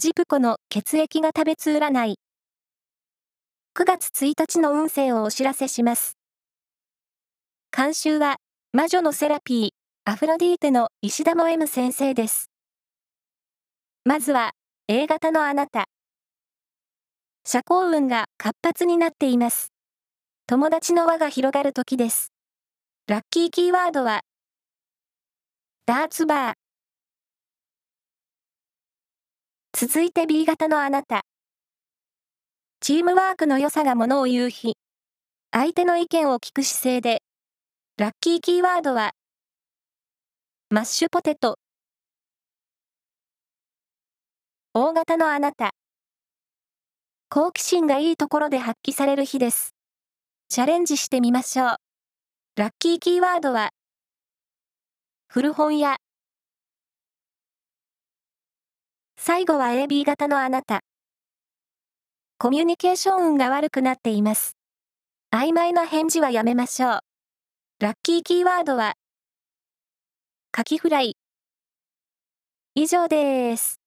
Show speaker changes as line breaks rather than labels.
ジプコの血液が食べつ占い。9月1日の運勢をお知らせします。監修は、魔女のセラピー、アフロディーテの石田も M 先生です。まずは、A 型のあなた。社交運が活発になっています。友達の輪が広がる時です。ラッキーキーワードは、ダーツバー。続いて B 型のあなた。チームワークの良さがものを言う日。相手の意見を聞く姿勢で。ラッキーキーワードは、マッシュポテト。大型のあなた。好奇心がいいところで発揮される日です。チャレンジしてみましょう。ラッキーキーワードは、古本屋。最後は AB 型のあなた。コミュニケーション運が悪くなっています。曖昧な返事はやめましょう。ラッキーキーワードは、カキフライ。以上です。